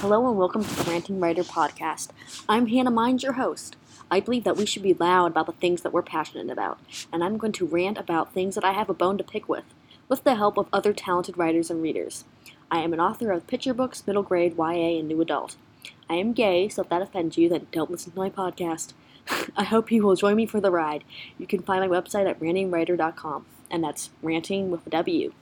Hello and welcome to the Ranting Writer podcast. I'm Hannah Mind, your host. I believe that we should be loud about the things that we're passionate about, and I'm going to rant about things that I have a bone to pick with, with the help of other talented writers and readers. I am an author of picture books, middle grade, YA, and new adult. I am gay, so if that offends you, then don't listen to my podcast. I hope you will join me for the ride. You can find my website at rantingwriter.com, and that's ranting with a W.